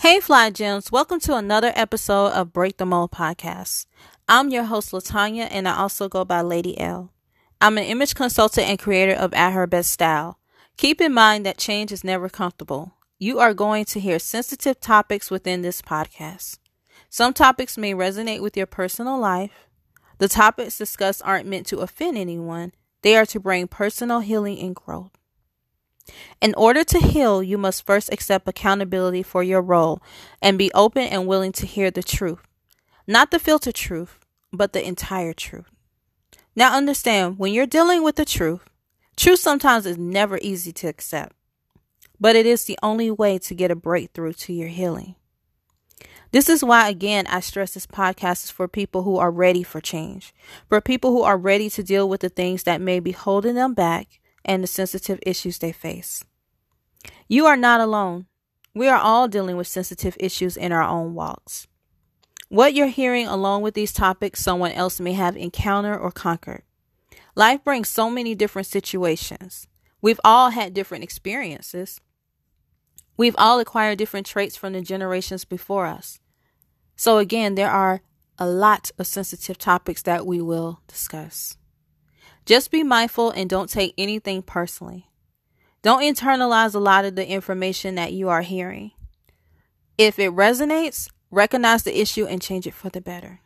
Hey, Fly Gems, welcome to another episode of Break the Mold podcast. I'm your host, Latanya, and I also go by Lady L. I'm an image consultant and creator of At Her Best Style. Keep in mind that change is never comfortable. You are going to hear sensitive topics within this podcast. Some topics may resonate with your personal life. The topics discussed aren't meant to offend anyone, they are to bring personal healing and growth. In order to heal, you must first accept accountability for your role and be open and willing to hear the truth. Not the filtered truth, but the entire truth. Now understand, when you're dealing with the truth, truth sometimes is never easy to accept, but it is the only way to get a breakthrough to your healing. This is why, again, I stress this podcast is for people who are ready for change, for people who are ready to deal with the things that may be holding them back and the sensitive issues they face. You are not alone. We are all dealing with sensitive issues in our own walks. What you're hearing along with these topics, someone else may have encountered or conquered. Life brings so many different situations. We've all had different experiences. We've all acquired different traits from the generations before us. So, again, there are a lot of sensitive topics that we will discuss. Just be mindful and don't take anything personally. Don't internalize a lot of the information that you are hearing. If it resonates, recognize the issue and change it for the better.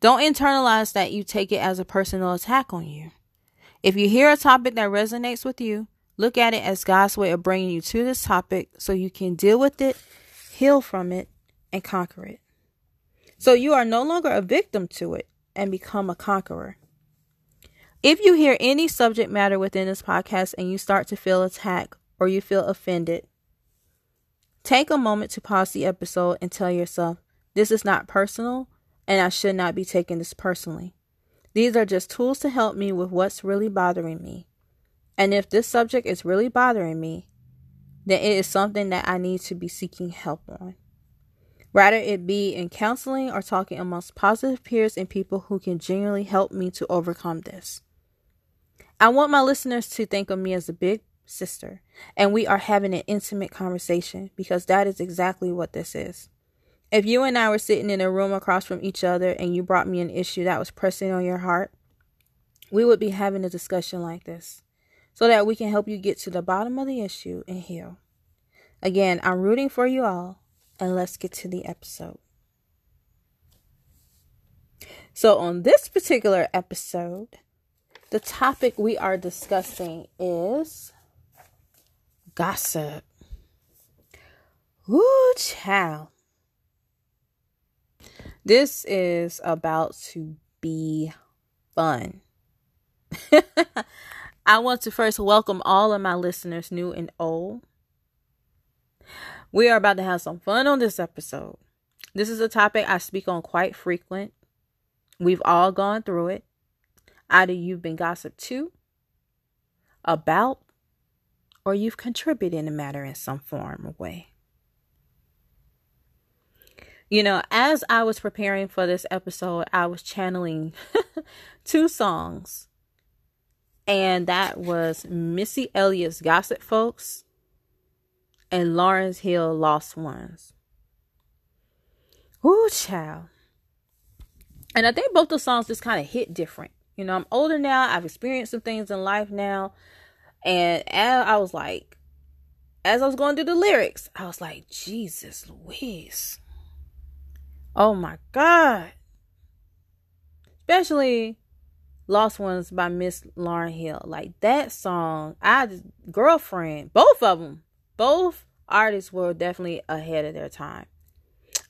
Don't internalize that you take it as a personal attack on you. If you hear a topic that resonates with you, look at it as God's way of bringing you to this topic so you can deal with it, heal from it, and conquer it. So you are no longer a victim to it and become a conqueror. If you hear any subject matter within this podcast and you start to feel attacked or you feel offended, take a moment to pause the episode and tell yourself, this is not personal and I should not be taking this personally. These are just tools to help me with what's really bothering me. And if this subject is really bothering me, then it is something that I need to be seeking help on. Rather it be in counseling or talking amongst positive peers and people who can genuinely help me to overcome this. I want my listeners to think of me as a big sister, and we are having an intimate conversation because that is exactly what this is. If you and I were sitting in a room across from each other and you brought me an issue that was pressing on your heart, we would be having a discussion like this so that we can help you get to the bottom of the issue and heal. Again, I'm rooting for you all, and let's get to the episode. So, on this particular episode, the topic we are discussing is gossip. Ooh, child. This is about to be fun. I want to first welcome all of my listeners, new and old. We are about to have some fun on this episode. This is a topic I speak on quite frequent. We've all gone through it. Either you've been gossiped to, about, or you've contributed in the matter in some form or way. You know, as I was preparing for this episode, I was channeling two songs. And that was Missy Elliott's Gossip Folks and Lauryn Hill Lost Ones. Ooh, child. And I think both the songs just kind of hit different. You know, I'm older now. I've experienced some things in life now. And I was like, as I was going through the lyrics, I was like, Jesus Louise. Oh my God. Especially Lost Ones by Miss Lauryn Hill. Like that song, I just, girlfriend, both of them, both artists were definitely ahead of their time.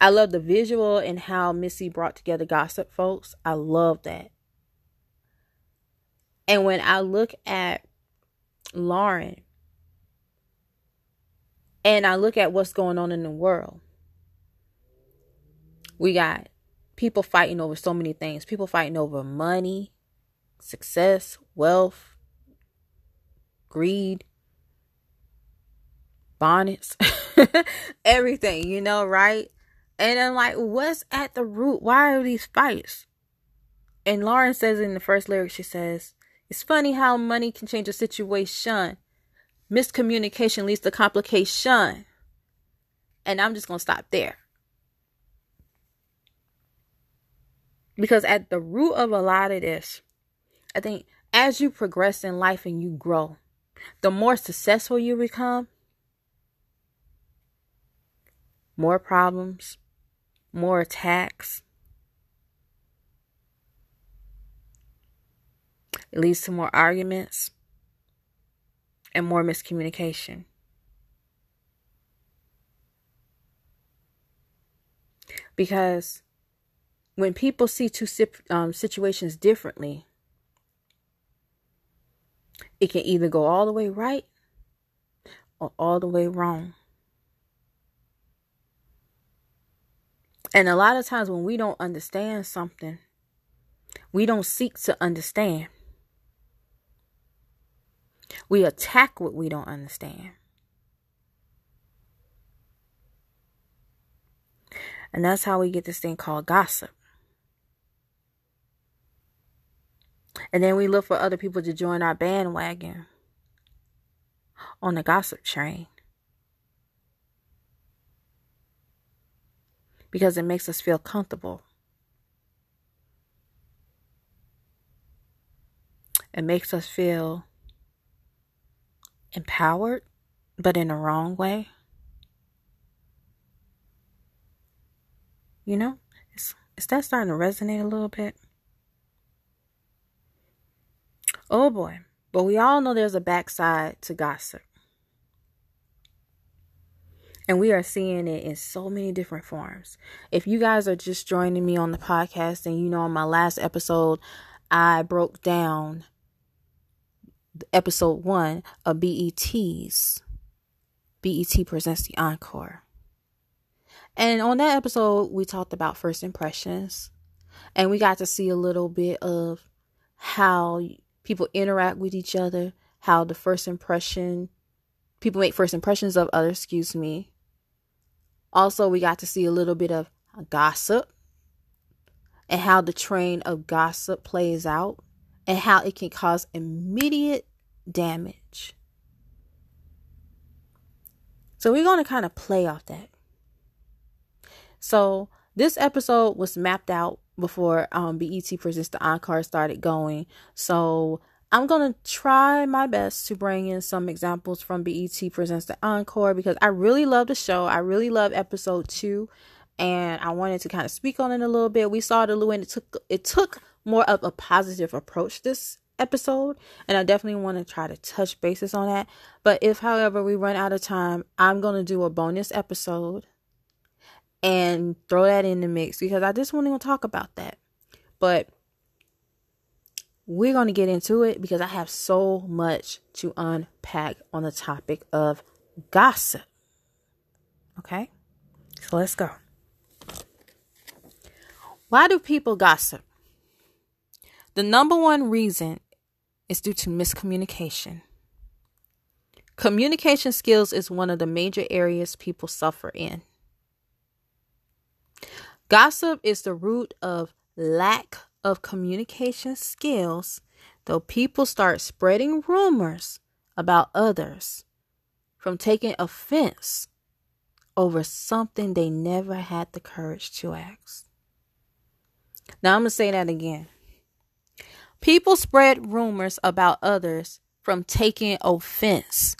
I love the visual and how Missy brought together gossip folks. I love that. And when I look at Lauryn and I look at what's going on in the world, we got people fighting over so many things. People fighting over money, success, wealth, greed, bonnets, everything, you know, right? And I'm like, what's at the root? Why are these fights? And Lauryn says in the first lyric, she says, it's funny how money can change a situation. Miscommunication leads to complication. And I'm just going to stop there. Because at the root of a lot of this, I think as you progress in life and you grow, the more successful you become, more problems, more attacks. It leads to more arguments and more miscommunication. Because when people see two um, situations differently, it can either go all the way right or all the way wrong. And a lot of times when we don't understand something, we don't seek to understand. We attack what we don't understand. And that's how we get this thing called gossip. And then we look for other people to join our bandwagon on the gossip train. Because it makes us feel comfortable. It makes us feel empowered, but in a wrong way. You know, is, is that starting to resonate a little bit? Oh boy. But we all know there's a backside to gossip. And we are seeing it in so many different forms. If you guys are just joining me on the podcast, and you know, on my last episode, I broke down episode one of BET's. BET presents the encore. And on that episode, we talked about first impressions. And we got to see a little bit of how people interact with each other, how the first impression, people make first impressions of others, excuse me. Also, we got to see a little bit of gossip and how the train of gossip plays out and how it can cause immediate damage. So, we're going to kind of play off that. So, this episode was mapped out before um, BET Presents the Encore started going. So I'm going to try my best to bring in some examples from BET Presents the Encore because I really love the show. I really love episode two. And I wanted to kind of speak on it a little bit. We saw the Lou and it took it took more of a positive approach this episode and I definitely want to try to touch bases on that. But if however we run out of time, I'm going to do a bonus episode and throw that in the mix because I just want to talk about that. But we're going to get into it because I have so much to unpack on the topic of gossip. Okay? So let's go. Why do people gossip? The number one reason is due to miscommunication. Communication skills is one of the major areas people suffer in. Gossip is the root of lack of communication skills, though people start spreading rumors about others from taking offense over something they never had the courage to ask. Now, I'm going to say that again. People spread rumors about others from taking offense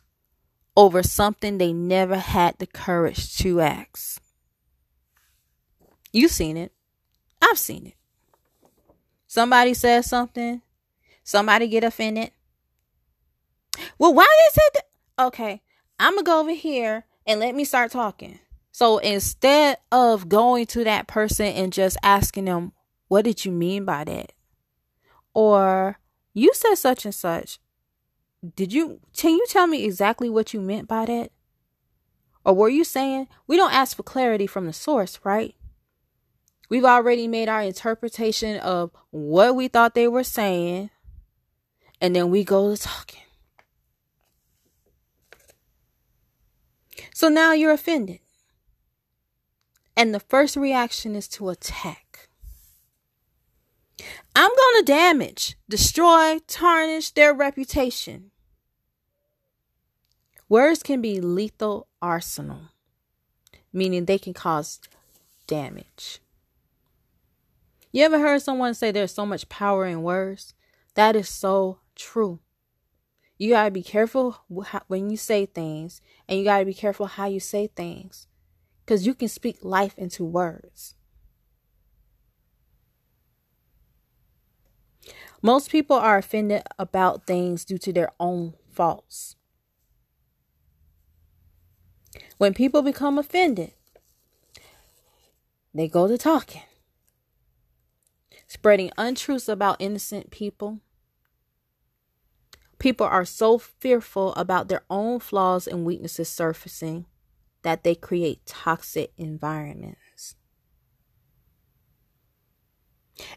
over something they never had the courage to ask. You've seen it. I've seen it. Somebody says something, somebody get offended. Well, why is it? Th- okay, I'm gonna go over here and let me start talking. So instead of going to that person and just asking them, what did you mean by that? Or you said such and such. Did you, can you tell me exactly what you meant by that? Or were you saying, we don't ask for clarity from the source, right? We've already made our interpretation of what we thought they were saying, and then we go to talking. So now you're offended. And the first reaction is to attack. I'm going to damage, destroy, tarnish their reputation. Words can be lethal arsenal. meaning they can cause damage. You ever heard someone say there's so much power in words? That is so true. You got to be careful when you say things, and you got to be careful how you say things because you can speak life into words. Most people are offended about things due to their own faults. When people become offended, they go to talking, spreading untruths about innocent people. People are so fearful about their own flaws and weaknesses surfacing that they create toxic environments.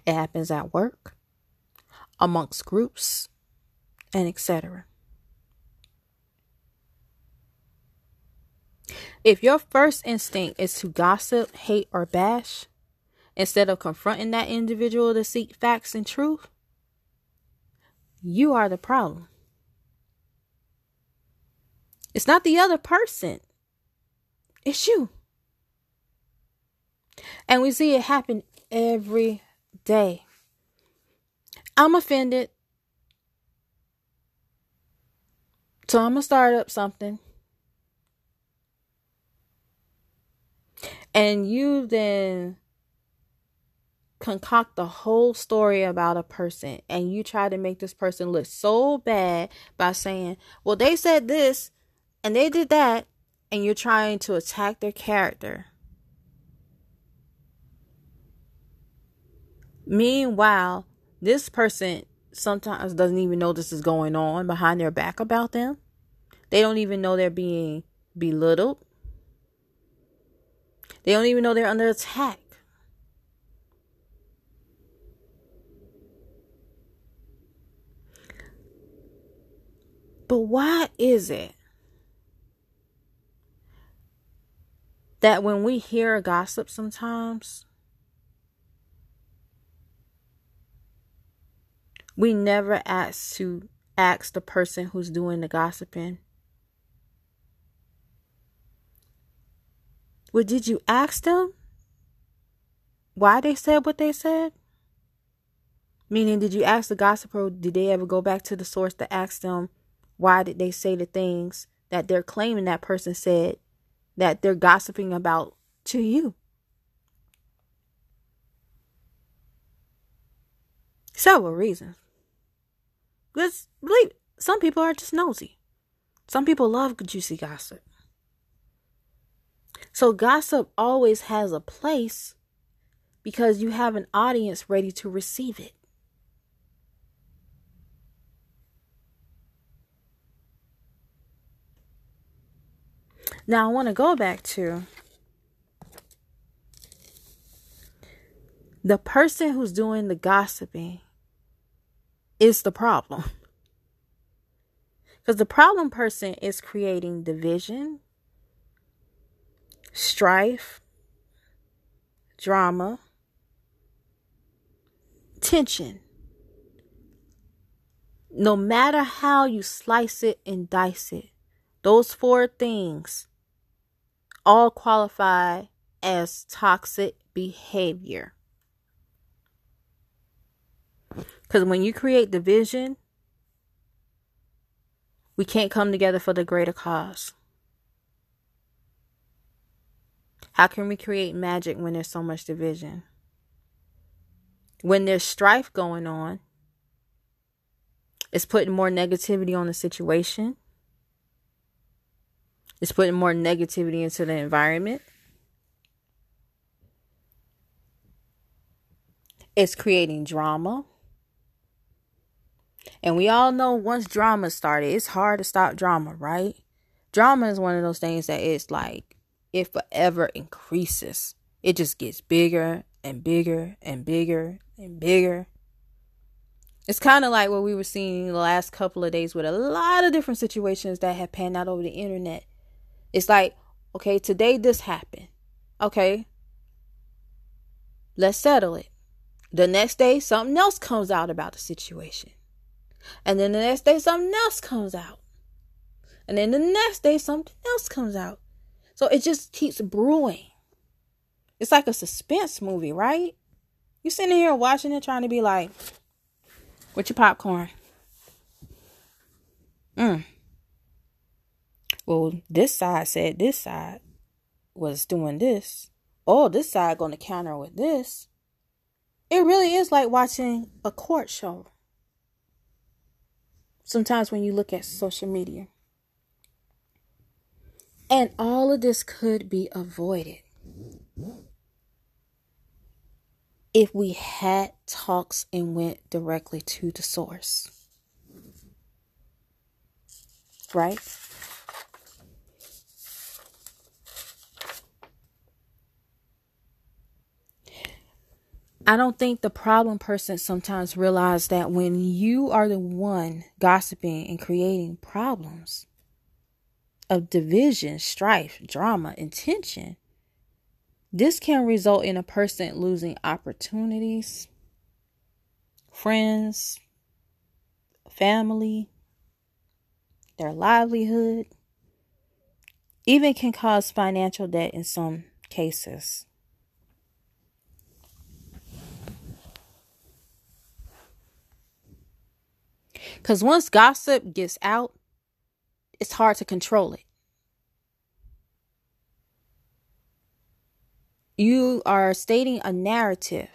It happens at work, amongst groups, and etc. If your first instinct is to gossip, hate, or bash, instead of confronting that individual to seek facts and truth, you are the problem. It's not the other person, it's you. And we see it happen every day. I'm offended. So I'm going to start up something. And you then concoct the whole story about a person and you try to make this person look so bad by saying, well, they said this and they did that, and you're trying to attack their character. Meanwhile, this person sometimes doesn't even know this is going on behind their back about them. They don't even know they're being belittled. They don't even know they're under attack. But why is it that when we hear gossip sometimes, we never ask to ask the person who's doing the gossiping Well, did you ask them why they said what they said? Meaning, did you ask the gossiper, did they ever go back to the source to ask them why did they say the things that they're claiming that person said that they're gossiping about to you? Several reasons. Because, believe some people are just nosy. Some people love juicy gossip. So gossip always has a place because you have an audience ready to receive it. Now I want to go back to the person who's doing the gossiping is the problem. Because the problem person is creating division, strife, drama, tension. No matter how you slice it and dice it, those four things all qualify as toxic behavior. Because when you create division, we can't come together for the greater cause. How can we create magic when there's so much division? When there's strife going on, it's putting more negativity on the situation. It's putting more negativity into the environment. It's creating drama. And we all know once drama started, it's hard to stop drama, right? Drama is one of those things that it's like it forever increases. It just gets bigger and bigger and bigger and bigger. It's kind of like what we were seeing the last couple of days with a lot of different situations that have panned out over the internet. It's like, okay, today this happened. Okay, let's settle it. The next day, something else comes out about the situation. And then the next day, something else comes out. And then the next day, something else comes out. So it just keeps brewing. It's like a suspense movie, right? You sitting here watching it, trying to be like, with your popcorn. Mm. Well, this side said this side was doing this. Oh, this side going to counter with this. It really is like watching a court show. Sometimes when you look at social media. And all of this could be avoided if we had talks and went directly to the source. Right? I don't think the problem person sometimes realize that when you are the one gossiping and creating problems of division, strife, drama, and tension, this can result in a person losing opportunities, friends, family, their livelihood, even can cause financial debt in some cases. Because once gossip gets out, it's hard to control it. You are stating a narrative.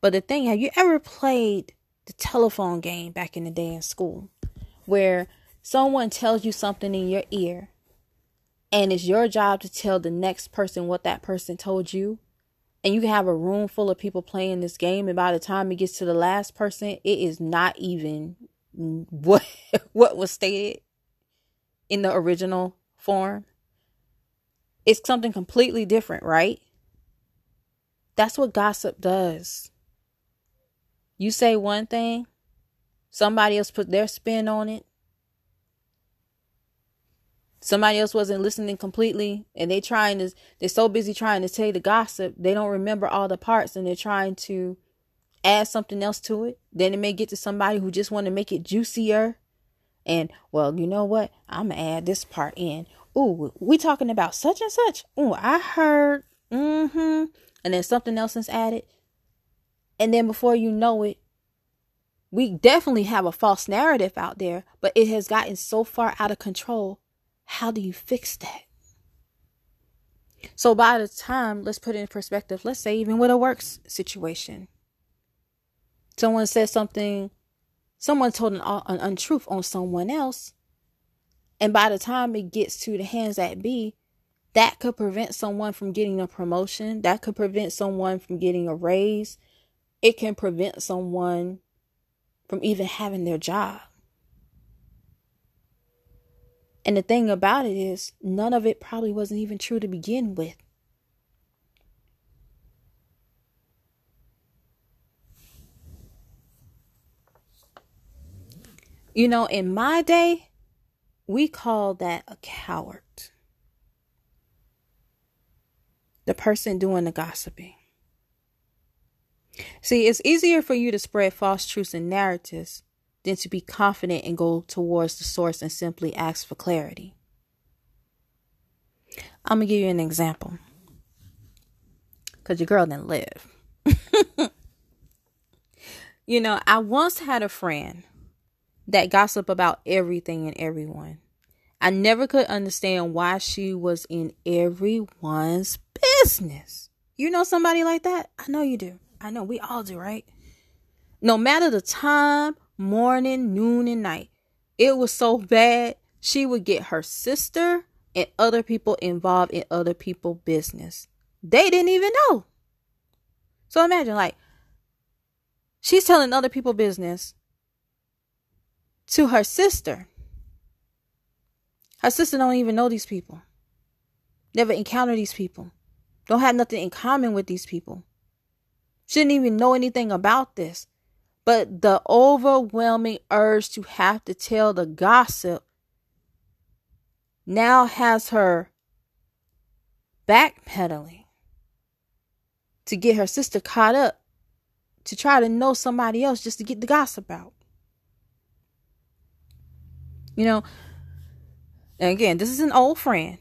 But the thing, have you ever played the telephone game back in the day in school where someone tells you something in your ear and it's your job to tell the next person what that person told you? And you can have a room full of people playing this game, and by the time it gets to the last person, it is not even what what was stated in the original form it's something completely different right? That's what gossip does. You say one thing somebody else put their spin on it. Somebody else wasn't listening completely and they trying to they're so busy trying to tell the gossip they don't remember all the parts and they're trying to add something else to it. Then it may get to somebody who just want to make it juicier. And well, you know what? I'm gonna add this part in. Ooh, we talking about such and such. Ooh, I heard. Mm-hmm. And then something else is added. And then before you know it, we definitely have a false narrative out there, but it has gotten so far out of control. How do you fix that? So by the time, let's put it in perspective, let's say even with a works situation, someone said something, someone told an, uh, an untruth on someone else, and by the time it gets to the hands that be, that could prevent someone from getting a promotion. That could prevent someone from getting a raise. It can prevent someone from even having their job. And the thing about it is, none of it probably wasn't even true to begin with. You know, in my day, we call that a coward. The person doing the gossiping. See, it's easier for you to spread false truths and narratives than to be confident and go towards the source and simply ask for clarity. I'm going to give you an example. Because your girl didn't live. you know, I once had a friend that gossip about everything and everyone. I never could understand why she was in everyone's business. You know somebody like that? I know you do. I know we all do, right? No matter the time, morning, noon, and night, it was so bad she would get her sister and other people involved in other people's business. They didn't even know. So imagine like she's telling other people business to her sister. Her sister don't even know these people. Never encounter these people. Don't have nothing in common with these people. Shouldn't even know anything about this. But the overwhelming urge to have to tell the gossip now has her backpedaling to get her sister caught up to try to know somebody else just to get the gossip out. You know, again, this is an old friend.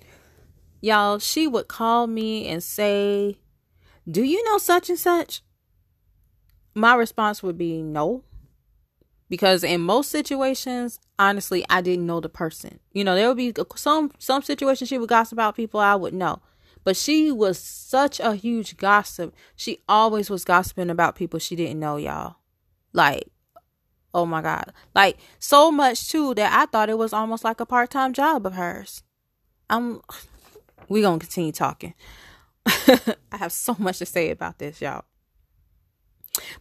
y'all, she would call me and say, Do you know such and such? My response would be no. Because in most situations, honestly, I didn't know the person. You know, there would be some some situations she would gossip about people I would know. But she was such a huge gossip. She always was gossiping about people she didn't know, y'all. Like, oh my God. Like, so much too that I thought it was almost like a part time job of hers. I'm, we gonna continue talking. I have so much to say about this, y'all.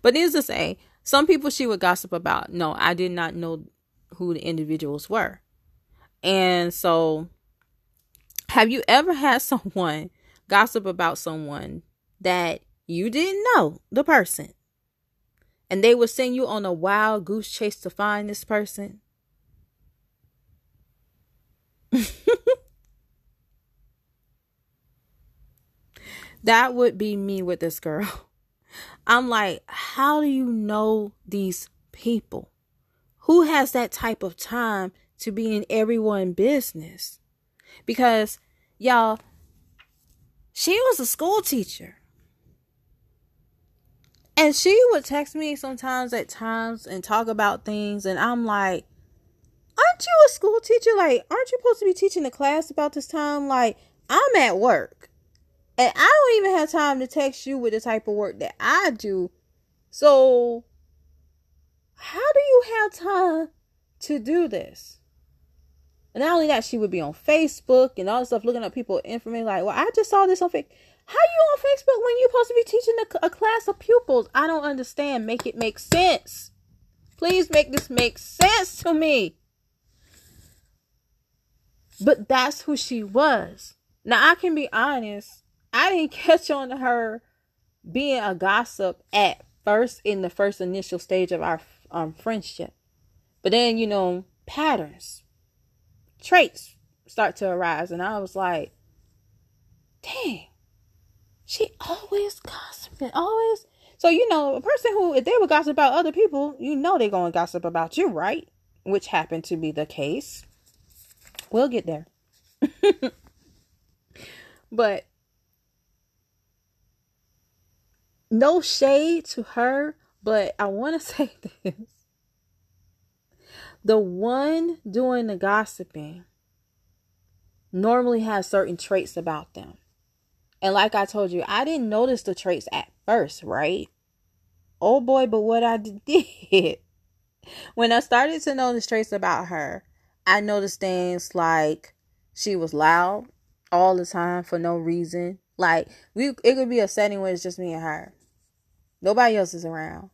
But needless to say, some people she would gossip about. No, I did not know who the individuals were. And so have you ever had someone gossip about someone that you didn't know the person? And they would send you on a wild goose chase to find this person? that would be me with this girl. I'm like, how do you know these people? Who has that type of time to be in everyone's business? Because y'all, she was a school teacher. And she would text me sometimes at times and talk about things. And I'm like, aren't you a school teacher? Like, aren't you supposed to be teaching the class about this time? Like, I'm at work. And I don't even have time to text you with the type of work that I do. So, how do you have time to do this? And not only that, she would be on Facebook and all this stuff, looking up people information. Like, well, I just saw this on Facebook. How you on Facebook when you're supposed to be teaching a, a class of pupils? I don't understand. Make it make sense. Please make this make sense to me. But that's who she was. Now I can be honest. I didn't catch on to her being a gossip at first in the first initial stage of our um, friendship. But then, you know, patterns traits start to arise. And I was like, dang, she always gossiping, always. So, you know, a person who, if they would gossip about other people, you know they're going to gossip about you, right? Which happened to be the case. We'll get there. but no shade to her, but I want to say this the one doing the gossiping normally has certain traits about them. And like I told you, I didn't notice the traits at first, right? Oh boy, but what I did when I started to notice traits about her, I noticed things like she was loud all the time for no reason. Like we it could be a setting where it's just me and her. Nobody else is around.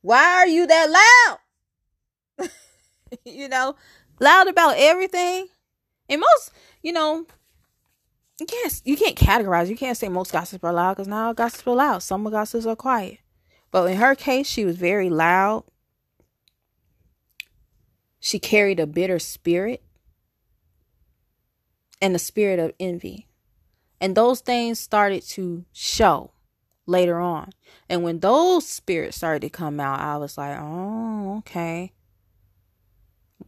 Why are you that loud? you know, loud about everything. And most, you know, can't you can't categorize. You can't say most gossips are loud because all gossips are loud. Some gossips are quiet. But in her case, she was very loud. She carried a bitter spirit and a spirit of envy. And those things started to show later on. And when those spirits started to come out, I was like, oh, okay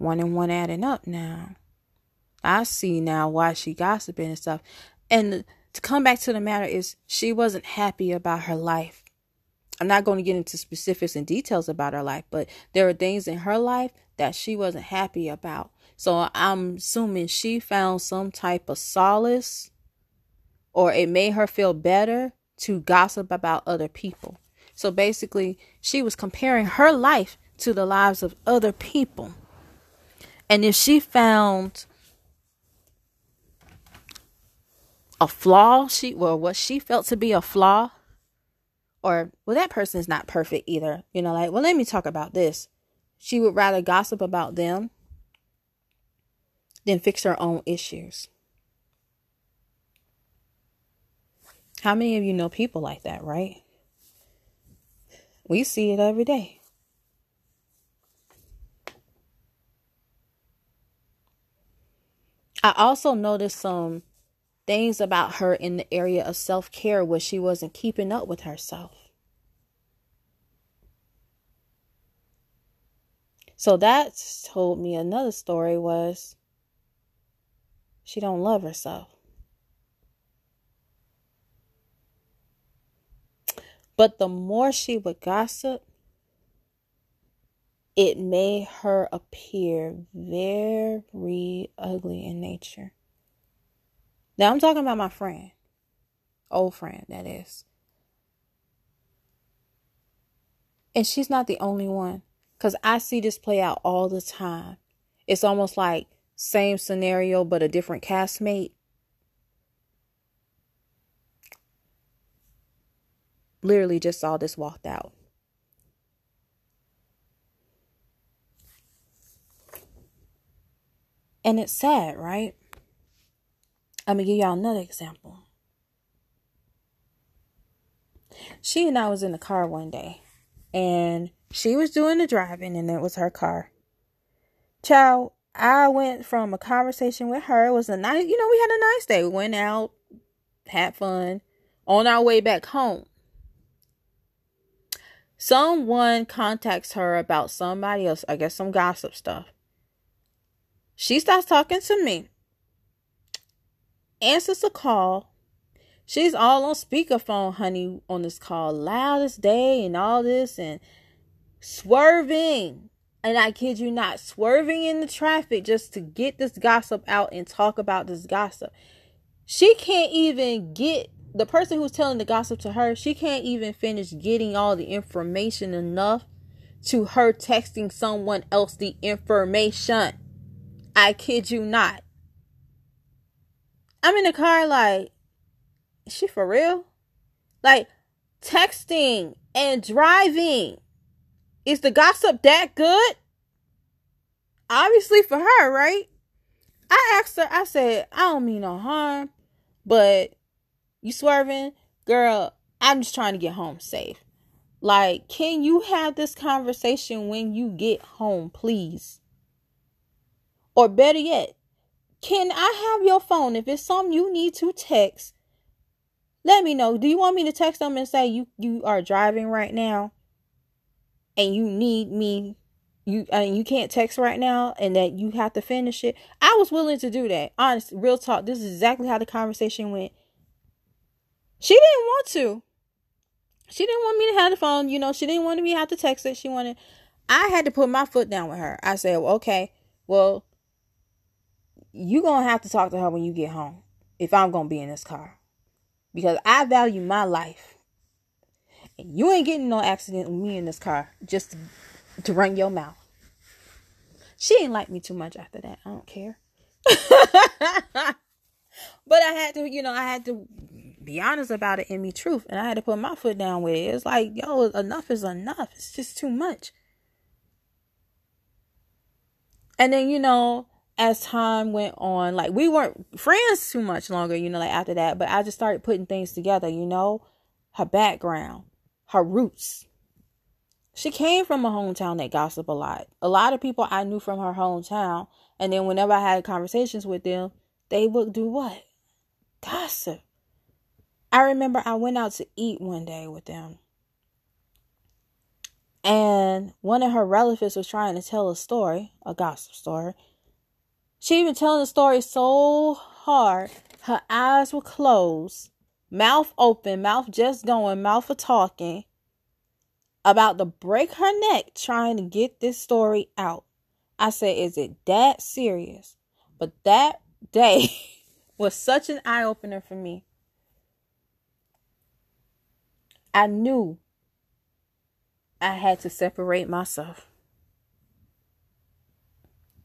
one and one adding up now. I see now why she gossiping and stuff. And to come back to the matter is she wasn't happy about her life. I'm not going to get into specifics and details about her life, but there are things in her life that she wasn't happy about. So I'm assuming she found some type of solace or it made her feel better to gossip about other people. So basically, she was comparing her life to the lives of other people. And if she found a flaw, she well, what she felt to be a flaw, or well, that person is not perfect either. You know, like, well, let me talk about this. She would rather gossip about them than fix her own issues. How many of you know people like that, right? We see it every day. I also noticed some things about her in the area of self care where she wasn't keeping up with herself. So that told me another story was she don't love herself. But the more she would gossip, it made her appear very ugly in nature. Now I'm talking about my friend, old friend, that is. And she's not the only one. Because I see this play out all the time. It's almost like same scenario, but a different castmate. Literally just saw this walked out. And it's sad, right? I'm to give y'all another example. She and I was in the car one day and she was doing the driving and it was her car. Child, I went from a conversation with her. It was a nice, you know, we had a nice day. We went out, had fun. On our way back home, someone contacts her about somebody else, I guess some gossip stuff. She starts talking to me, answers the call. She's all on speakerphone, honey, on this call, loudest day and all this, and swerving. And I kid you not, swerving in the traffic just to get this gossip out and talk about this gossip. She can't even get the person who's telling the gossip to her, she can't even finish getting all the information enough to her texting someone else the information. I kid you not. I'm in the car like, is she for real? Like, texting and driving is the gossip that good? Obviously for her, right? I asked her, I said, I don't mean no harm, but you swerving? Girl, I'm just trying to get home safe. Like, can you have this conversation when you get home, please? Or better yet, can I have your phone? If it's something you need to text, let me know. Do you want me to text them and say you you are driving right now? and you need me you uh, I mean, you can't text right now and that you have to finish it. I was willing to do that. Honest, real talk. This is exactly how the conversation went. She didn't want to. She didn't want me to have the phone. You know, she didn't want me to have to text it. She wanted. I had to put my foot down with her. I said, well, okay, well, you gonna have to talk to her when you get home if I'm gonna be in this car because I value my life. You ain't getting no accident with me in this car just to, to run your mouth. She ain't like me too much after that. I don't care. but I had to, you know, I had to be honest about it and be truth. And I had to put my foot down with it. It's like, yo, enough is enough. It's just too much. And then, you know, as time went on, like we weren't friends too much longer, you know, like after that. But I just started putting things together, you know, her background, her roots. She came from a hometown that gossip a lot. A lot of people I knew from her hometown, and then whenever I had conversations with them, they would do what? Gossip. I remember I went out to eat one day with them. And one of her relatives was trying to tell a story, a gossip story. She even telling the story so hard, her eyes were closed mouth open, mouth just going, mouth for talking, about to break her neck trying to get this story out. I said, Is it that serious? But that day was such an eye opener for me. I knew I had to separate myself.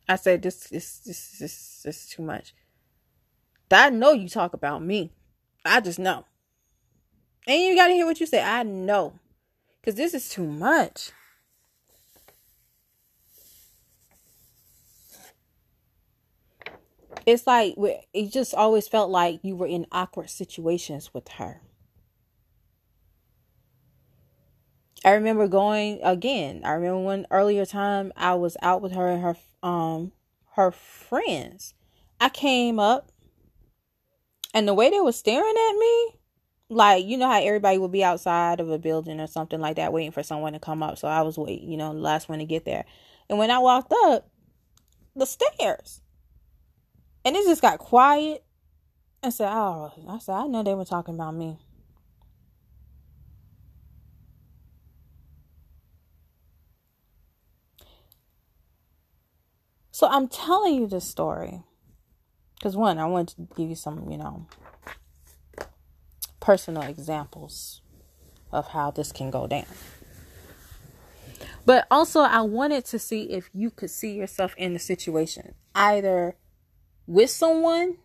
I said, This, this, this, this, this is too much. I know you talk about me. I just know. And you got to hear what you say. I know. Because this is too much. It's like, it just always felt like you were in awkward situations with her. I remember going again. I remember one earlier time I was out with her and her um her friends. I came up and the way they were staring at me, like you know how everybody would be outside of a building or something like that, waiting for someone to come up. So I was waiting, you know, the last one to get there. And when I walked up, the stairs, and it just got quiet. I said, "Oh," I said, "I know they were talking about me." So I'm telling you this story because one, I want to give you some, you know, personal examples of how this can go down. But also, I wanted to see if you could see yourself in the situation, either with someone,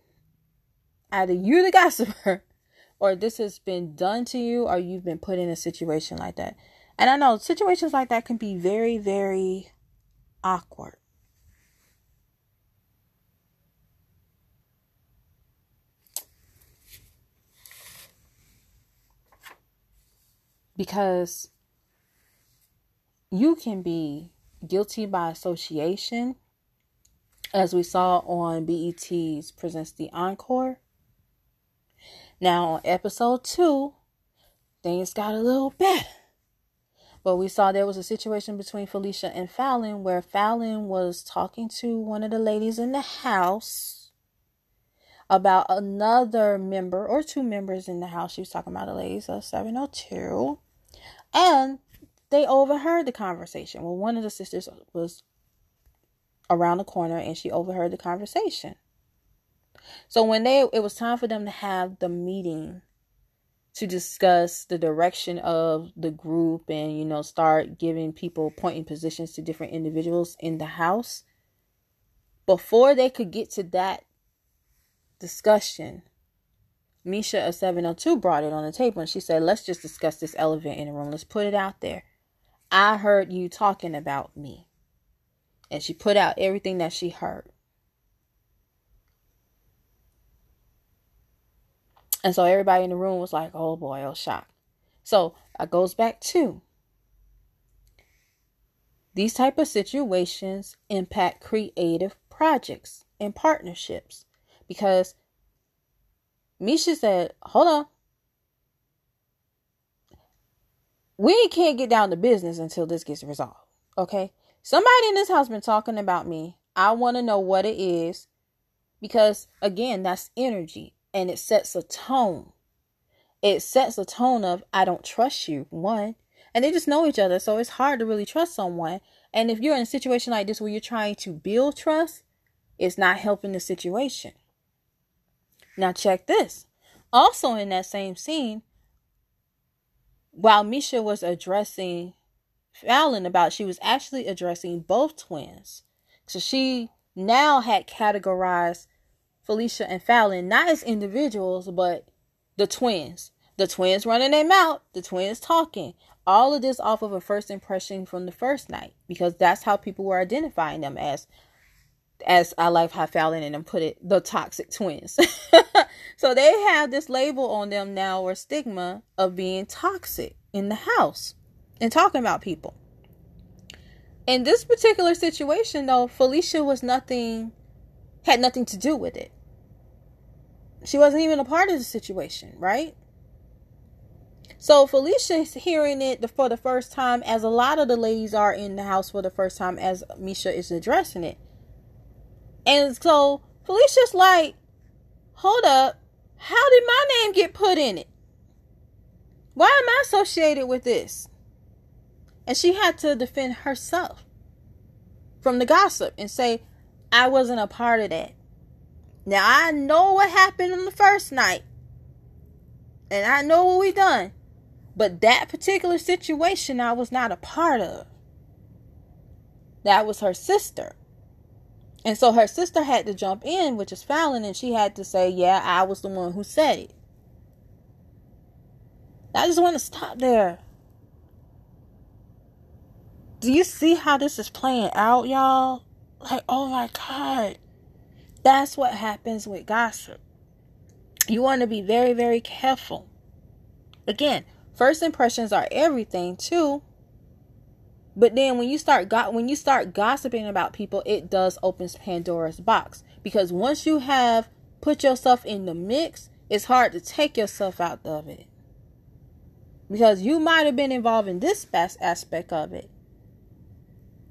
either you're the gossiper, or this has been done to you, or you've been put in a situation like that. And I know situations like that can be very, very awkward. Because you can be guilty by association, as we saw on BET's Presents the Encore. Now, on episode two, things got a little better. But we saw there was a situation between Felicia and Fallon where Fallon was talking to one of the ladies in the house about another member or two members in the house. She was talking about the ladies of 702. And they overheard the conversation. Well, one of the sisters was around the corner and she overheard the conversation. So when they it was time for them to have the meeting to discuss the direction of the group and you know start giving people pointing positions to different individuals in the house before they could get to that discussion Misha of 702 brought it on the table and she said let's just discuss this elephant in the room let's put it out there I heard you talking about me. And she put out everything that she heard. And so everybody in the room was like, oh boy, oh shock. So it goes back to these type of situations impact creative projects and partnerships. Because Misha said, hold on, we can't get down to business until this gets resolved. Okay. Somebody in this house been talking about me. I want to know what it is because again, that's energy and it sets a tone. It sets a tone of I don't trust you. One, and they just know each other, so it's hard to really trust someone. And if you're in a situation like this where you're trying to build trust, it's not helping the situation. Now check this. Also in that same scene, while Misha was addressing Fallon about, she was actually addressing both twins. So she now had categorized Felicia and Fallon not as individuals, but the twins. The twins running their mouth, the twins talking. All of this off of a first impression from the first night, because that's how people were identifying them as as I like how Fallon and them put it, the toxic twins. so they have this label on them now or stigma of being toxic in the house and talking about people. In this particular situation though, Felicia was nothing had nothing to do with it. She wasn't even a part of the situation, right? So Felicia's hearing it for the first time, as a lot of the ladies are in the house for the first time, as Misha is addressing it. And so Felicia's like, hold up, how did my name get put in it? Why am I associated with this? And she had to defend herself from the gossip and say, I wasn't a part of that. Now I know what happened on the first night. And I know what we done. But that particular situation I was not a part of. That was her sister. And so her sister had to jump in, which is Fallon, and she had to say, Yeah, I was the one who said it. I just want to stop there. Do you see how this is playing out, y'all? Like, oh my God. That's what happens with gossip. You want to be very, very careful. Again, first impressions are everything, too. But then when you start got when you start gossiping about people, it does opens Pandora's box because once you have put yourself in the mix, it's hard to take yourself out of it. Because you might have been involved in this aspect of it.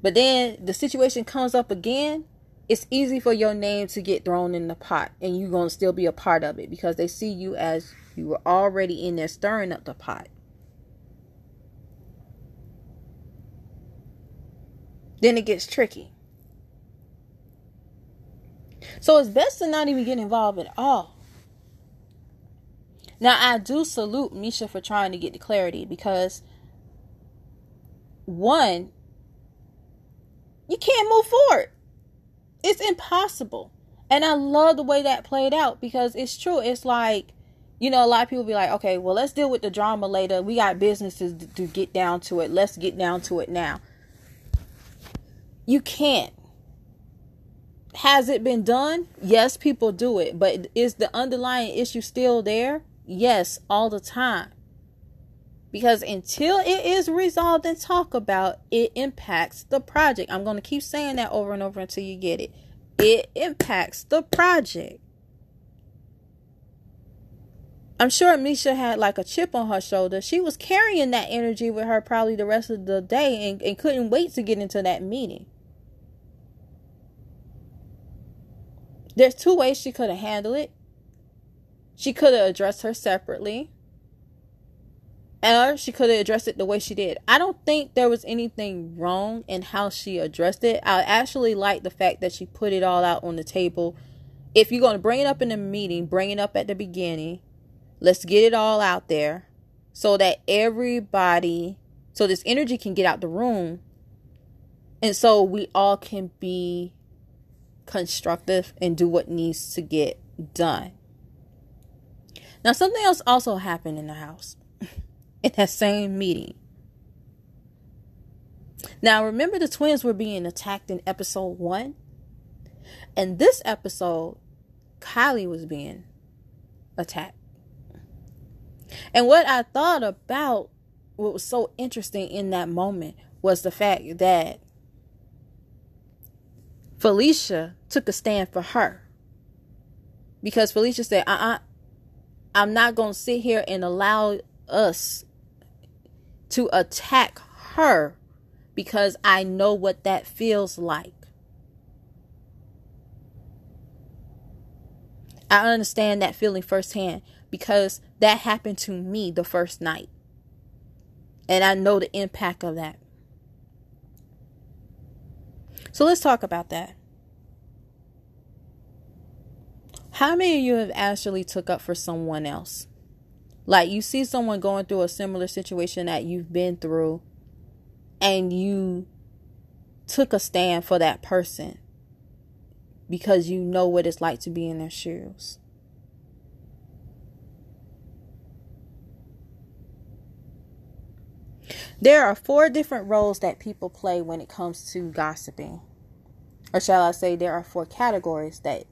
But then the situation comes up again, it's easy for your name to get thrown in the pot and you're going to still be a part of it because they see you as you were already in there stirring up the pot. Then it gets tricky. So it's best to not even get involved at all. Now, I do salute Misha for trying to get the clarity because, one, you can't move forward. It's impossible. And I love the way that played out because it's true. It's like, you know, a lot of people be like, okay, well, let's deal with the drama later. We got businesses to get down to it. Let's get down to it now. You can't. Has it been done? Yes, people do it. But is the underlying issue still there? Yes, all the time. Because until it is resolved and talked about, it impacts the project. I'm going to keep saying that over and over until you get it. It impacts the project. I'm sure Misha had like a chip on her shoulder. She was carrying that energy with her probably the rest of the day and, and couldn't wait to get into that meeting. There's two ways she could have handled it. She could have addressed her separately. Or she could have addressed it the way she did. I don't think there was anything wrong in how she addressed it. I actually like the fact that she put it all out on the table. If you're going to bring it up in the meeting, bring it up at the beginning. Let's get it all out there so that everybody, so this energy can get out the room. And so we all can be constructive and do what needs to get done. Now, something else also happened in the house in that same meeting. Now, remember the twins were being attacked in episode one? And this episode, Kiley was being attacked. And what I thought about what was so interesting in that moment was the fact that Felicia took a stand for her. Because Felicia said, uh I'm not going to sit here and allow us to attack her because I know what that feels like. I understand that feeling firsthand because that happened to me the first night. And I know the impact of that. So let's talk about that. How many of you have actually took up for someone else? Like you see someone going through a similar situation that you've been through and you took a stand for that person because you know what it's like to be in their shoes. There are four different roles that people play when it comes to gossiping. Or shall I say, there are four categories that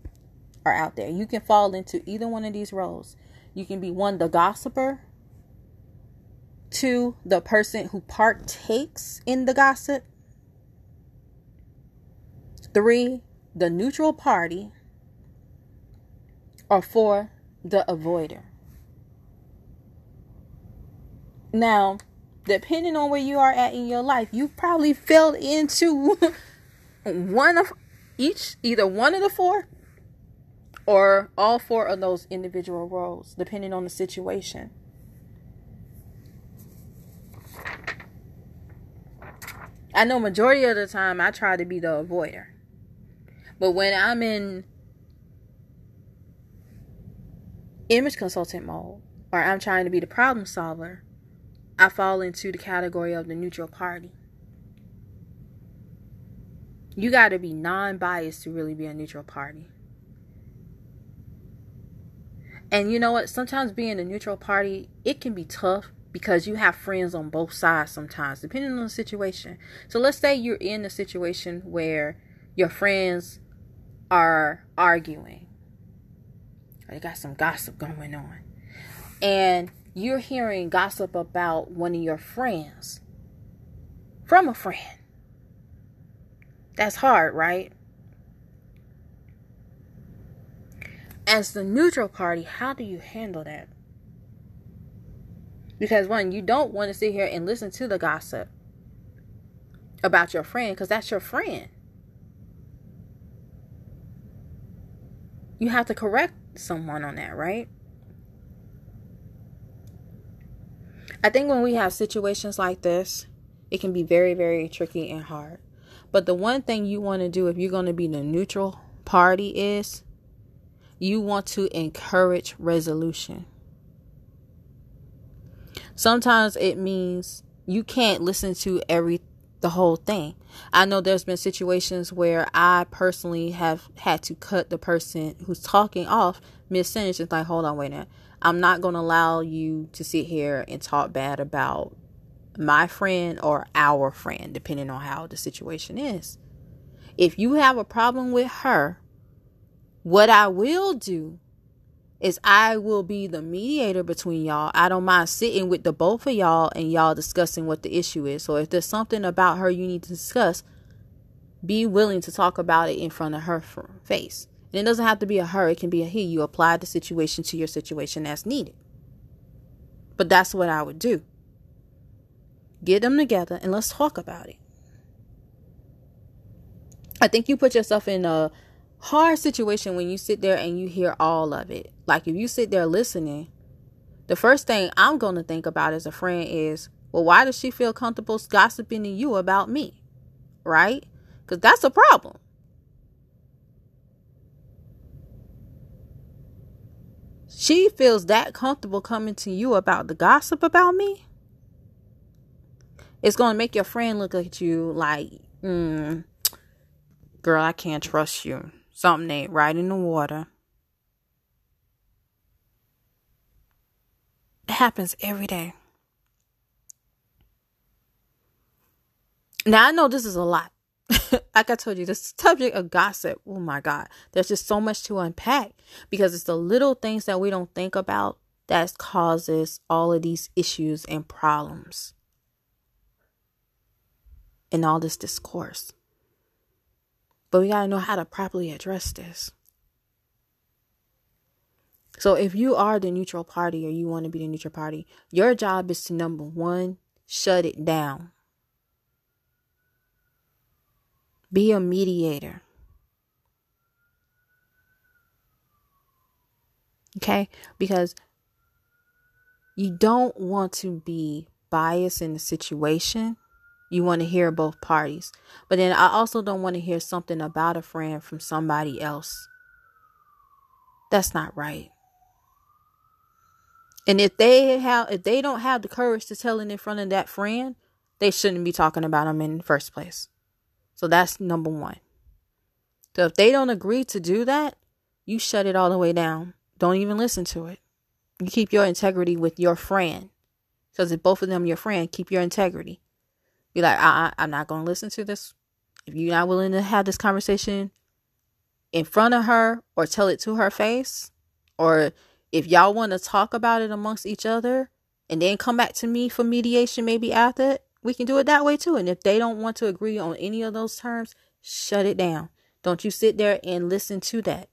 are out there. You can fall into either one of these roles. You can be one, the gossiper, two, the person who partakes in the gossip, three, the neutral party, or four, the avoider. Now, depending on where you are at in your life, you probably fell into one of each, either one of the four or all four of those individual roles, depending on the situation. I know majority of the time I try to be the avoider. But when I'm in image consultant mode or I'm trying to be the problem solver, I fall into the category of the neutral party. You got to be non biased to really be a neutral party. And you know what? Sometimes being a neutral party, it can be tough because you have friends on both sides sometimes, depending on the situation. So let's say you're in a situation where your friends are arguing, they got some gossip going on, and you're hearing gossip about one of your friends from a friend. That's hard, right? as the neutral party, how do you handle that? Because one, you don't want to sit here and listen to the gossip about your friend because that's your friend. You have to correct someone on that, right? I think when we have situations like this, it can be very, very tricky and hard. But the one thing you want to do if you're going to be the neutral party is, you want to encourage resolution. Sometimes it means you can't listen to every the whole thing. I know there's been situations where I personally have had to cut the person who's talking off mid sentence and like, hold on, wait a minute. I'm not gonna allow you to sit here and talk bad about my friend or our friend, depending on how the situation is. If you have a problem with her, what I will do is I will be the mediator between y'all. I don't mind sitting with the both of y'all and y'all discussing what the issue is. So if there's something about her you need to discuss, be willing to talk about it in front of her face. And it doesn't have to be a her, it can be a he. You apply the situation to your situation as needed. But that's what I would do. Get them together and let's talk about it. I think you put yourself in a hard situation when you sit there and you hear all of it. Like if you sit there listening, the first thing I'm going to think about as a friend is, well, why does she feel comfortable gossiping to you about me? Right? Because that's a problem. She feels that comfortable coming to you about the gossip about me. It's going to make your friend look at you like, mm, girl, I can't trust you. Something ain't right in the water. It happens every day. Now I know this is a lot. like I told you, the subject of gossip, oh my God, there's just so much to unpack because it's the little things that we don't think about that causes all of these issues and problems and all this discourse. But we got to know how to properly address this. So if you are the neutral party or you want to be the neutral party, your job is to number one, shut it down. Be a mediator. Okay? Because you don't want to be biased in the situation you want to hear both parties. But then I also don't want to hear something about a friend from somebody else. That's not right. And if they have if they don't have the courage to tell it in front of that friend, they shouldn't be talking about them in the first place. So that's number 1. So if they don't agree to do that, you shut it all the way down. Don't even listen to it. You keep your integrity with your friend. Because if both of them your friend, keep your integrity. Be like, I, I'm not going to listen to this. If you're not willing to have this conversation in front of her or tell it to her face, or if y'all want to talk about it amongst each other and then come back to me for mediation maybe after we can do it that way too. And if they don't want to agree on any of those terms, shut it down. Don't you sit there and listen to that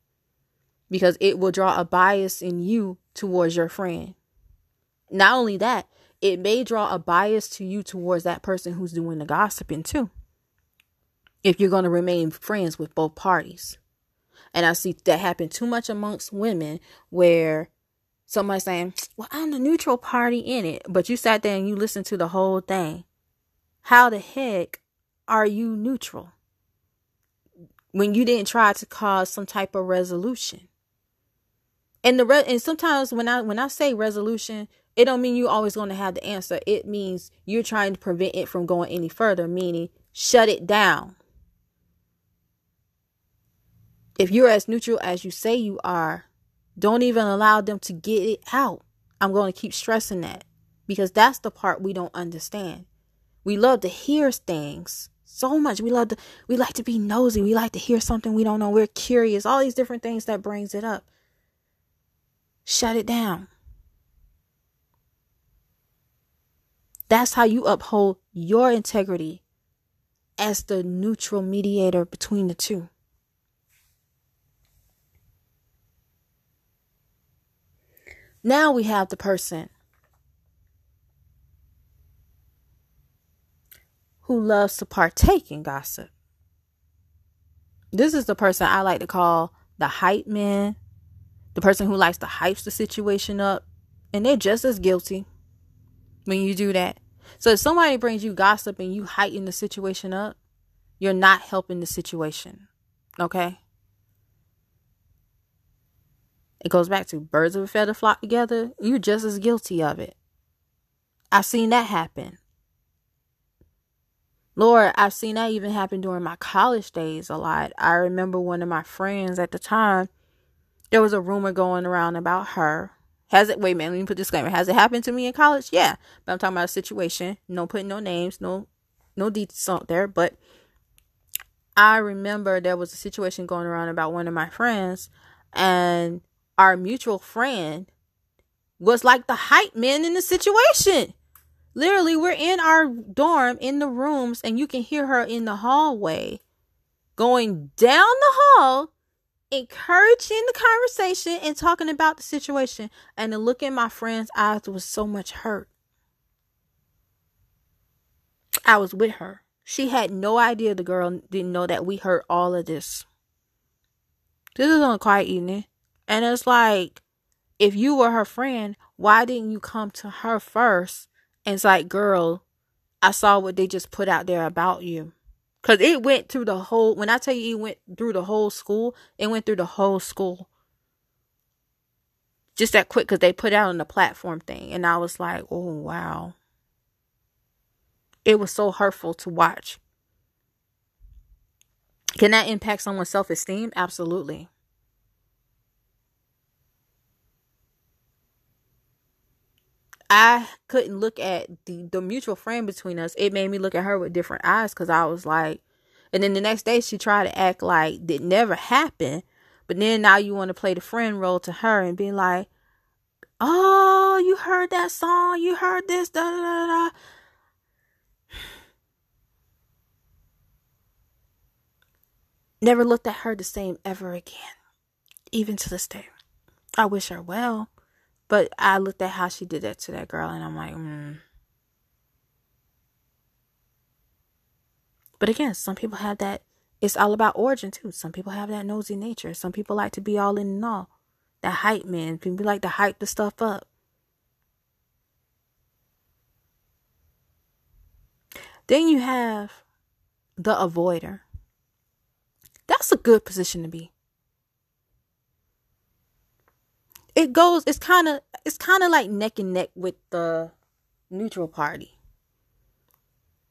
because it will draw a bias in you towards your friend. Not only that, it may draw a bias to you towards that person who's doing the gossiping too. If you're going to remain friends with both parties. And I see that happen too much amongst women where somebody's saying, Well, I'm the neutral party in it. But you sat there and you listened to the whole thing. How the heck are you neutral? When you didn't try to cause some type of resolution. And the re- and sometimes when I when I say resolution, it don't mean you always going to have the answer. It means you're trying to prevent it from going any further, meaning shut it down. If you're as neutral as you say you are, don't even allow them to get it out. I'm going to keep stressing that because that's the part we don't understand. We love to hear things so much. We love to we like to be nosy. We like to hear something we don't know. We're curious. All these different things that brings it up. Shut it down. That's how you uphold your integrity as the neutral mediator between the two. Now we have the person who loves to partake in gossip. This is the person I like to call the hype man, the person who likes to hype the situation up, and they're just as guilty when you do that. So if somebody brings you gossip and you heighten the situation up, you're not helping the situation. Okay? It goes back to birds of a feather flock together. You're just as guilty of it. I've seen that happen. Lord, I've seen that even happen during my college days a lot. I remember one of my friends at the time, there was a rumor going around about her. Has it, wait man, let me put disclaimer. Has it happened to me in college? Yeah. But I'm talking about a situation. No putting no names, no, no details out there. But I remember there was a situation going around about one of my friends and our mutual friend was like the hype man in the situation. Literally, we're in our dorm in the rooms, and you can hear her in the hallway going down the hall, encouraging the conversation and talking about the situation. And the look in my friend's eyes was so much hurt. I was with her. She had no idea the girl didn't know that we heard all of this. This is on a quiet evening. And it's like, if you were her friend, why didn't you come to her first and it's like, girl, I saw what they just put out there about you. Cause it went through the whole when I tell you it went through the whole school, it went through the whole school. Just that quick because they put out on the platform thing. And I was like, oh wow. It was so hurtful to watch. Can that impact someone's self esteem? Absolutely. I couldn't look at the the mutual friend between us. It made me look at her with different eyes because I was like, and then the next day she tried to act like it never happened. But then now you want to play the friend role to her and be like, "Oh, you heard that song? You heard this? Da da da da." Never looked at her the same ever again, even to this day. I wish her well. But I looked at how she did that to that girl, and I'm like, mm. But again, some people have that. It's all about origin too. Some people have that nosy nature. Some people like to be all in and all. That hype man. People like to hype the stuff up. Then you have the avoider. That's a good position to be. It goes it's kind of it's kind of like neck and neck with the neutral party.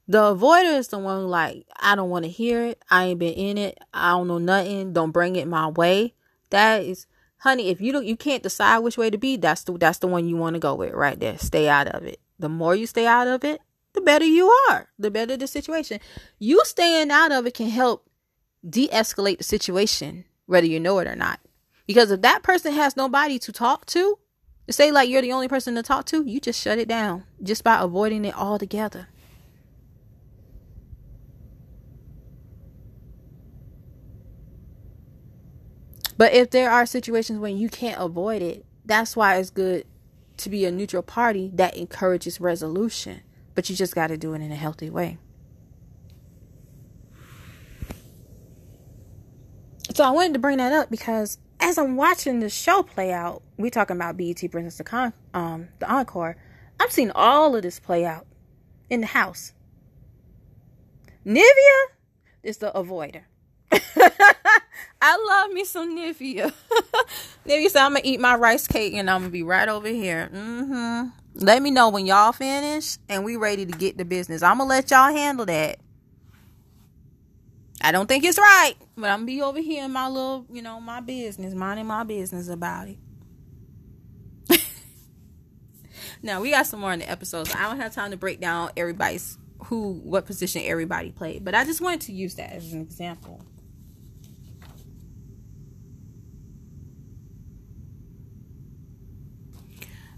The avoider is the one like i don't want to hear it. I ain't been in it. I don't know nothing. Don't bring it my way. That is honey if you don't you can't decide which way to be that's the that's the one you want to go with right there. Stay out of it. The more you stay out of it the better you are. The better the situation. You staying out of it can help de-escalate the situation whether you know it or not because if that person has nobody to talk to, say like you're the only person to talk to, you just shut it down just by avoiding it altogether. But if there are situations when you can't avoid it, that's why it's good to be a neutral party that encourages resolution. But you just got to do it in a healthy way. So I wanted to bring that up because as I'm watching the show play out, we talking about BET Presents the Con, um, the Encore. I'm seeing all of this play out in the house. Nivea is the avoider. I love me some Nivea. Nivea said, I'm gonna eat my rice cake and I'm gonna be right over here. Mm-hmm. Let me know when y'all finish and we ready to get the business. I'm gonna let y'all handle that. I don't think it's right, but I'm be over here in my little, you know, my business, minding my business about it. now we got some more in the episodes. I don't have time to break down everybody's who, what position everybody played, but I just wanted to use that as an example.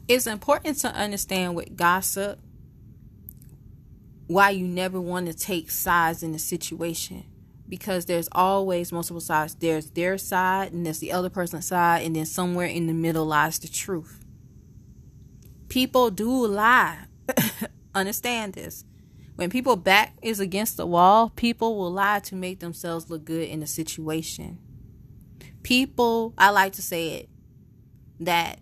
It's important to understand with gossip why you never want to take sides in a situation because there's always multiple sides. There's their side and there's the other person's side, and then somewhere in the middle lies the truth. People do lie. Understand this. When people back is against the wall, people will lie to make themselves look good in a situation. People, I like to say it, that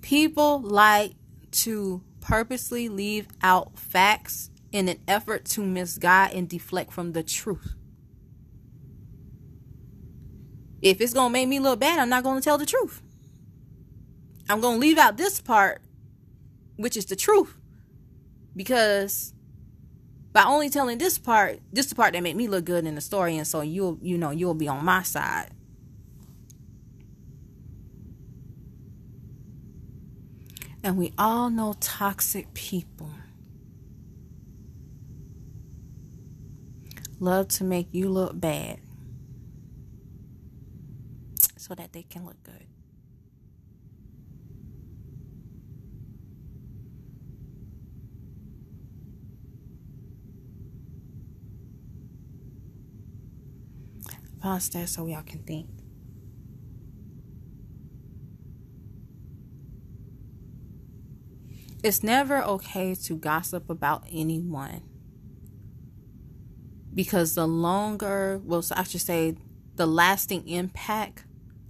people like to purposely leave out facts in an effort to misguide and deflect from the truth. If it's going to make me look bad, I'm not going to tell the truth. I'm going to leave out this part, which is the truth. Because by only telling this part, this the part that made me look good in the story, and so you'll, you know, you'll be on my side. And we all know toxic people love to make you look bad so that they can look good. Pause that so y'all can think. It's never okay to gossip about anyone. Because the longer, well, I should say, the lasting impact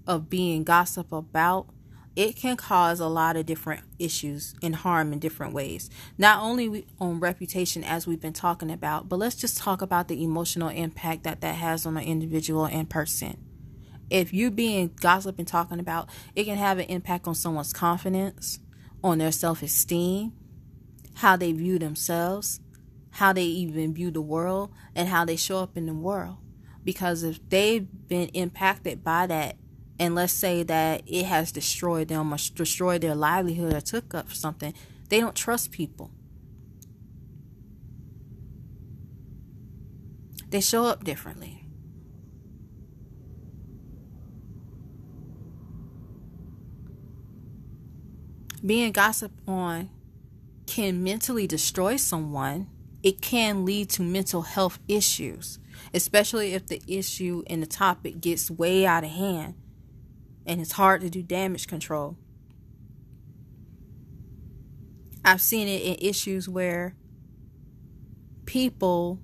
of being gossip about, it can cause a lot of different issues and harm in different ways. Not only on reputation, as we've been talking about, but let's just talk about the emotional impact that that has on an individual and person. If you're being gossip and talking about, it can have an impact on someone's confidence, on their self esteem, how they view themselves, how they even view the world, and how they show up in the world. Because if they've been impacted by that, and let's say that it has destroyed them or destroyed their livelihood or took up something, they don't trust people. They show up differently. being gossiped on can mentally destroy someone. It can lead to mental health issues, especially if the issue and the topic gets way out of hand and it's hard to do damage control. I've seen it in issues where people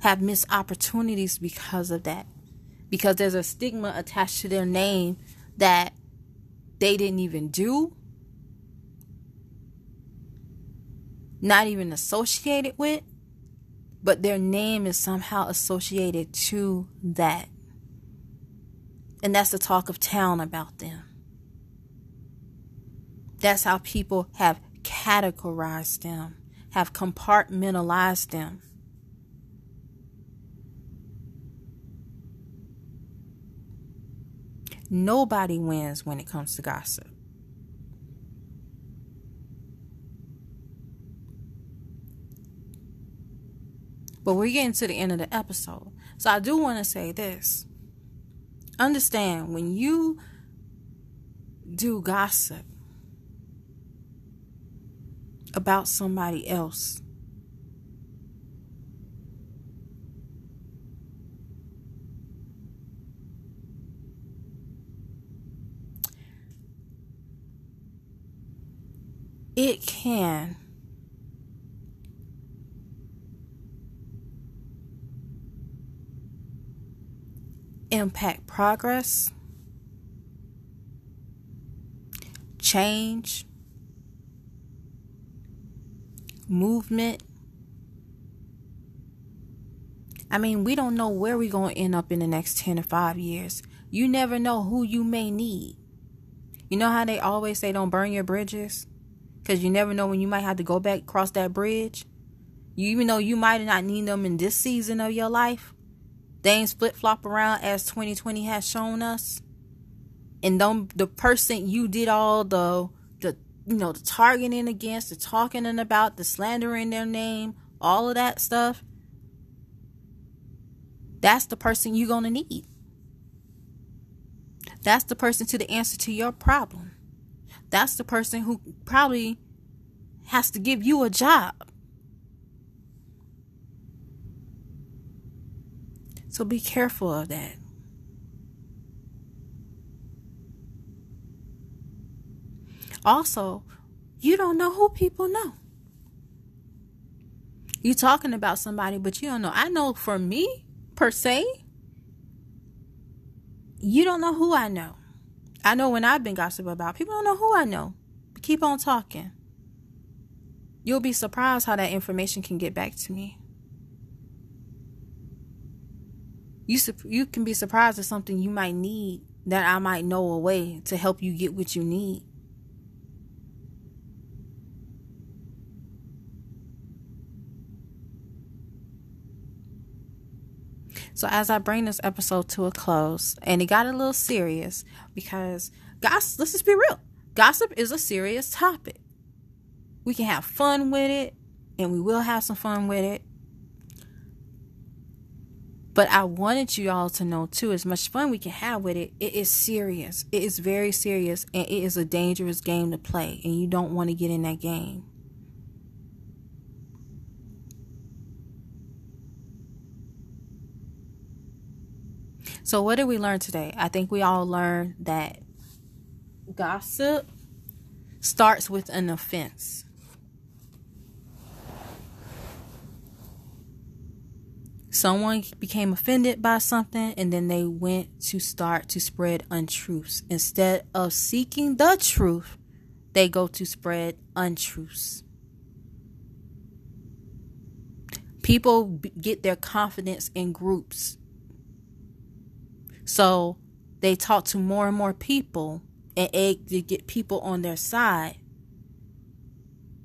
have missed opportunities because of that. Because there's a stigma attached to their name that they didn't even do, not even associated with, but their name is somehow associated to that. And that's the talk of town about them. That's how people have categorized them, have compartmentalized them. Nobody wins when it comes to gossip. But we're getting to the end of the episode. So I do want to say this. Understand when you do gossip about somebody else, it can impact progress, change, movement. I mean, we don't know where we're going to end up in the next 10 or 5 years. You never know who you may need. You know how they always say don't burn your bridges? because you never know when you might have to go back cross that bridge. You even though you might not need them in this season of your life, things flip flop around as 2020 has shown us. And don't the person you did all the the you know the targeting against, the talking and about, the slandering their name, all of that stuff. That's the person you're gonna need. That's the person to the answer to your problem that's the person who probably has to give you a job. So be careful of that. Also, you don't know who people know. You talking about somebody, but you don't know. I know for me, per se, you don't know who I know. I know when I've been gossiped about, people don't know who I know. But keep on talking. You'll be surprised how that information can get back to me. You you can be surprised at something you might need that I might know a way to help you get what you need. So as I bring this episode to a close, and it got a little serious because gossip, let's just be real. Gossip is a serious topic. We can have fun with it, and we will have some fun with it. But I wanted you all to know too, as much fun we can have with it, it is serious. It is very serious and it is a dangerous game to play, and you don't want to get in that game. So, what did we learn today? I think we all learned that gossip starts with an offense. Someone became offended by something and then they went to start to spread untruths. Instead of seeking the truth, they go to spread untruths. People get their confidence in groups so they talk to more and more people and egg to get people on their side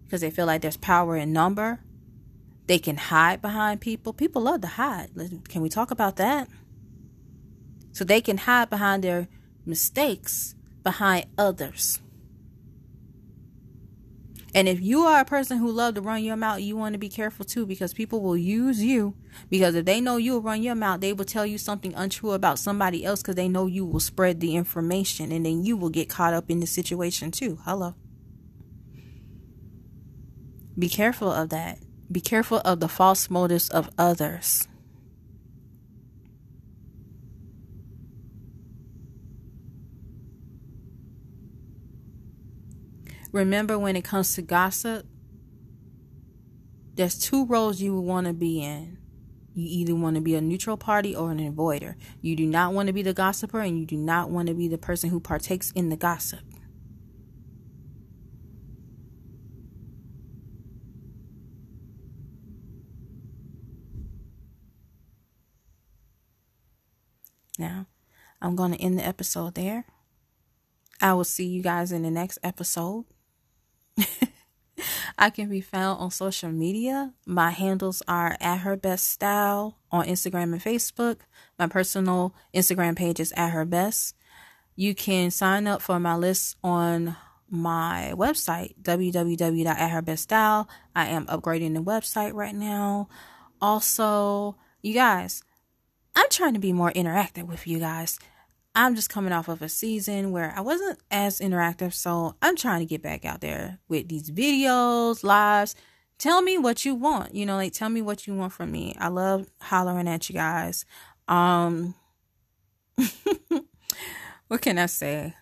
because they feel like there's power in number. They can hide behind people. People love to hide. Can we talk about that? So they can hide behind their mistakes behind others. And if you are a person who love to run your mouth, you want to be careful too because people will use you because if they know you'll run your mouth, they will tell you something untrue about somebody else because they know you will spread the information and then you will get caught up in the situation too. Hello. Be careful of that. Be careful of the false motives of others. Remember, when it comes to gossip, there's two roles you want to be in. You either want to be a neutral party or an avoider. You do not want to be the gossiper and you do not want to be the person who partakes in the gossip. Now, I'm going to end the episode there. I will see you guys in the next episode. I can be found on social media. My handles are at her best style on Instagram and Facebook. My personal Instagram page is at her best. You can sign up for my list on my website, www.atherbeststyle. I am upgrading the website right now. Also, you guys, I'm trying to be more interactive with you guys. I'm just coming off of a season where I wasn't as interactive, so I'm trying to get back out there with these videos, lives. Tell me what you want, you know, like tell me what you want from me. I love hollering at you guys. Um what can I say?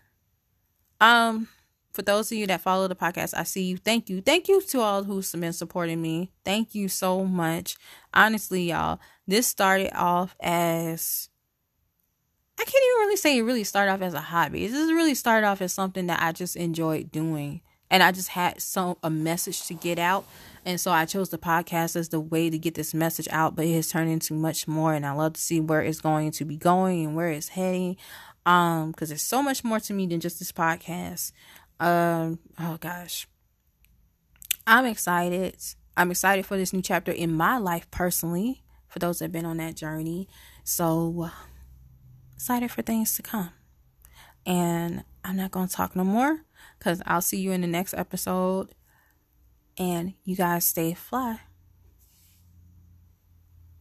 Um for those of you that follow the podcast, I see you. Thank you. Thank you to all who's been supporting me. Thank you so much. Honestly, y'all, this started off as I can't even really say it really started off as a hobby. Just really started off as something that I just enjoyed doing. And I just had some a message to get out. And so I chose the podcast as the way to get this message out, but it has turned into much more and I love to see where it's going to be going and where it's heading. Um, because there's so much more to me than just this podcast. Um, oh gosh. I'm excited. I'm excited for this new chapter in my life personally, for those that have been on that journey. So excited for things to come. And I'm not going to talk no more because I'll see you in the next episode. And you guys stay fly.